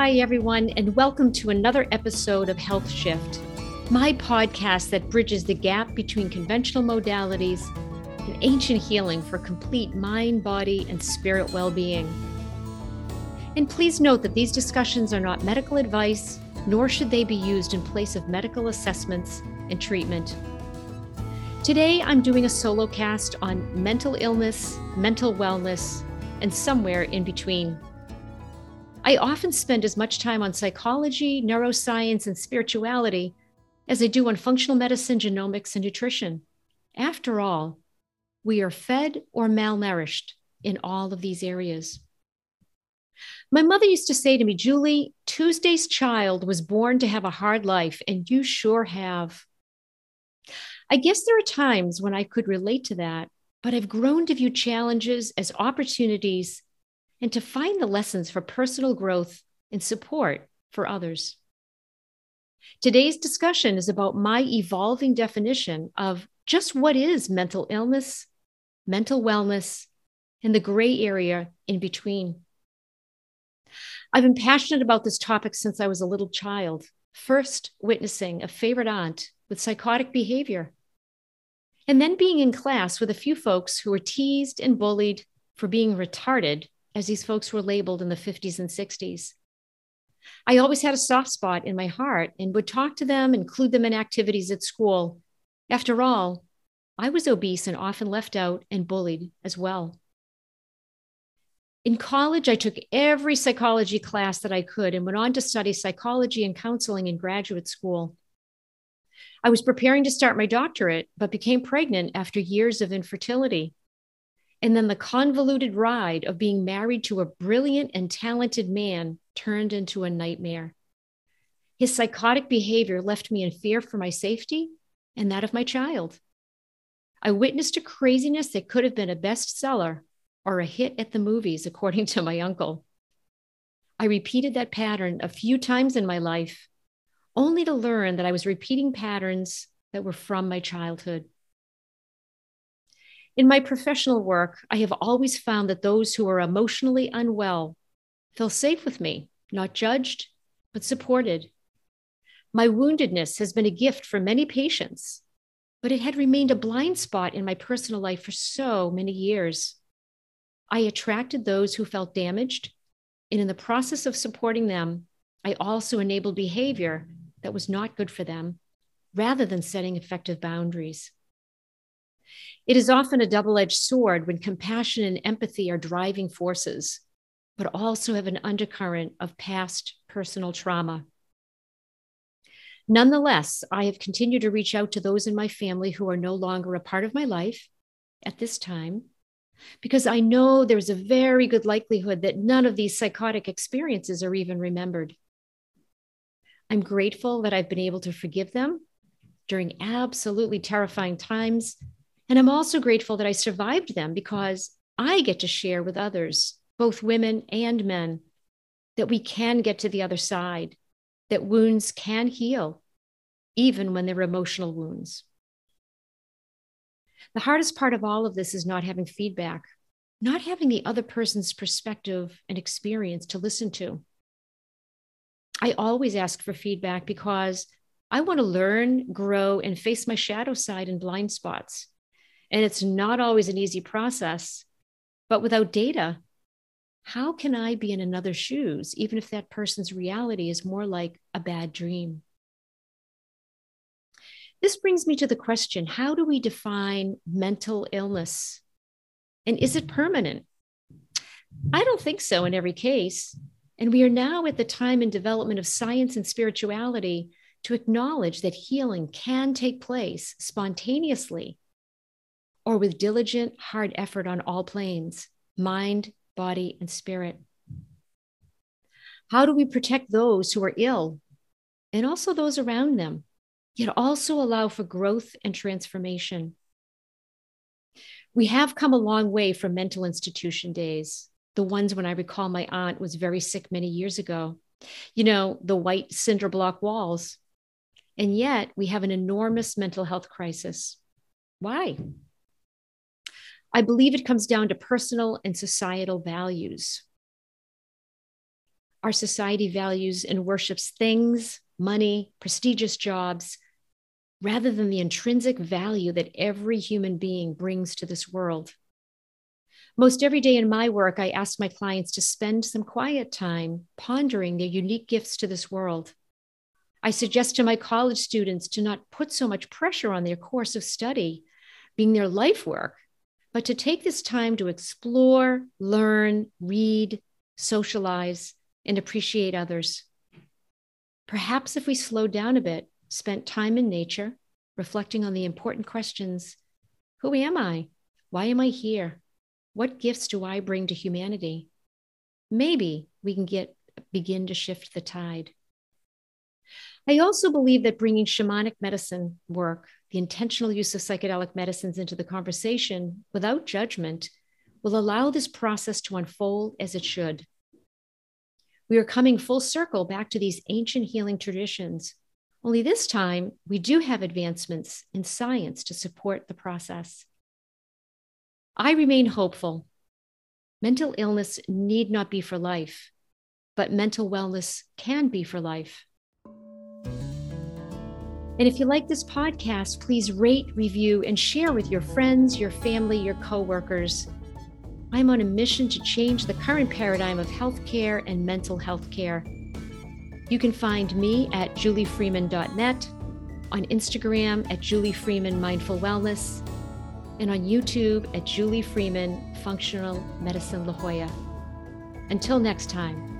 Hi, everyone, and welcome to another episode of Health Shift, my podcast that bridges the gap between conventional modalities and ancient healing for complete mind, body, and spirit well being. And please note that these discussions are not medical advice, nor should they be used in place of medical assessments and treatment. Today, I'm doing a solo cast on mental illness, mental wellness, and somewhere in between. I often spend as much time on psychology, neuroscience, and spirituality as I do on functional medicine, genomics, and nutrition. After all, we are fed or malnourished in all of these areas. My mother used to say to me, Julie, Tuesday's child was born to have a hard life, and you sure have. I guess there are times when I could relate to that, but I've grown to view challenges as opportunities and to find the lessons for personal growth and support for others. Today's discussion is about my evolving definition of just what is mental illness, mental wellness, and the gray area in between. I've been passionate about this topic since I was a little child, first witnessing a favorite aunt with psychotic behavior, and then being in class with a few folks who were teased and bullied for being retarded as these folks were labeled in the 50s and 60s. I always had a soft spot in my heart and would talk to them, include them in activities at school. After all, I was obese and often left out and bullied as well. In college, I took every psychology class that I could and went on to study psychology and counseling in graduate school. I was preparing to start my doctorate, but became pregnant after years of infertility and then the convoluted ride of being married to a brilliant and talented man turned into a nightmare. His psychotic behavior left me in fear for my safety and that of my child. I witnessed a craziness that could have been a bestseller or a hit at the movies, according to my uncle. I repeated that pattern a few times in my life, only to learn that I was repeating patterns that were from my childhood. In my professional work, I have always found that those who are emotionally unwell feel safe with me, not judged, but supported. My woundedness has been a gift for many patients, but it had remained a blind spot in my personal life for so many years. I attracted those who felt damaged, and in the process of supporting them, I also enabled behavior that was not good for them rather than setting effective boundaries. It is often a double edged sword when compassion and empathy are driving forces, but also have an undercurrent of past personal trauma. Nonetheless, I have continued to reach out to those in my family who are no longer a part of my life at this time, because I know there's a very good likelihood that none of these psychotic experiences are even remembered. I'm grateful that I've been able to forgive them during absolutely terrifying times and I'm also grateful that I survived them because I get to share with others, both women and men, that we can get to the other side, that wounds can heal, even when they're emotional wounds. The hardest part of all of this is not having feedback, not having the other person's perspective and experience to listen to. I always ask for feedback because I want to learn, grow, and face my shadow side and blind spots. And it's not always an easy process. But without data, how can I be in another's shoes, even if that person's reality is more like a bad dream? This brings me to the question how do we define mental illness? And is it permanent? I don't think so in every case. And we are now at the time in development of science and spirituality to acknowledge that healing can take place spontaneously or with diligent, hard effort on all planes mind, body, and spirit? How do we protect those who are ill and also those around them, yet also allow for growth and transformation? We have come a long way from mental institution days, the ones when I recall my aunt was very sick many years ago. You know, the white cinder block walls. And yet we have an enormous mental health crisis. Why? I believe it comes down to personal and societal values. Our society values and worships things, money, prestigious jobs, rather than the intrinsic value that every human being brings to this world. Most every day in my work, I ask my clients to spend some quiet time pondering their unique gifts to this world. I suggest to my college students to not put so much pressure on their course of study, being their life work, but to take this time to explore, learn, read, socialize, and appreciate others. Perhaps if we slowed down a bit, spent time in nature, reflecting on the important questions Who am I? Why am I here? What gifts do I bring to humanity? Maybe we can get begin to shift the tide. I also believe that bringing shamanic medicine work, the intentional use of psychedelic medicines into the conversation without judgment, will allow this process to unfold as it should. We are coming full circle back to these ancient healing traditions, only this time we do have advancements in science to support the process. I remain hopeful. Mental illness need not be for life, but mental wellness can be for life. And if you like this podcast, please rate, review, and share with your friends, your family, your coworkers. I'm on a mission to change the current paradigm of healthcare and mental health care. You can find me at juliefreeman.net, on Instagram at Julie Freeman Mindful Wellness, and on YouTube at Julie Freeman Functional Medicine La Jolla. Until next time.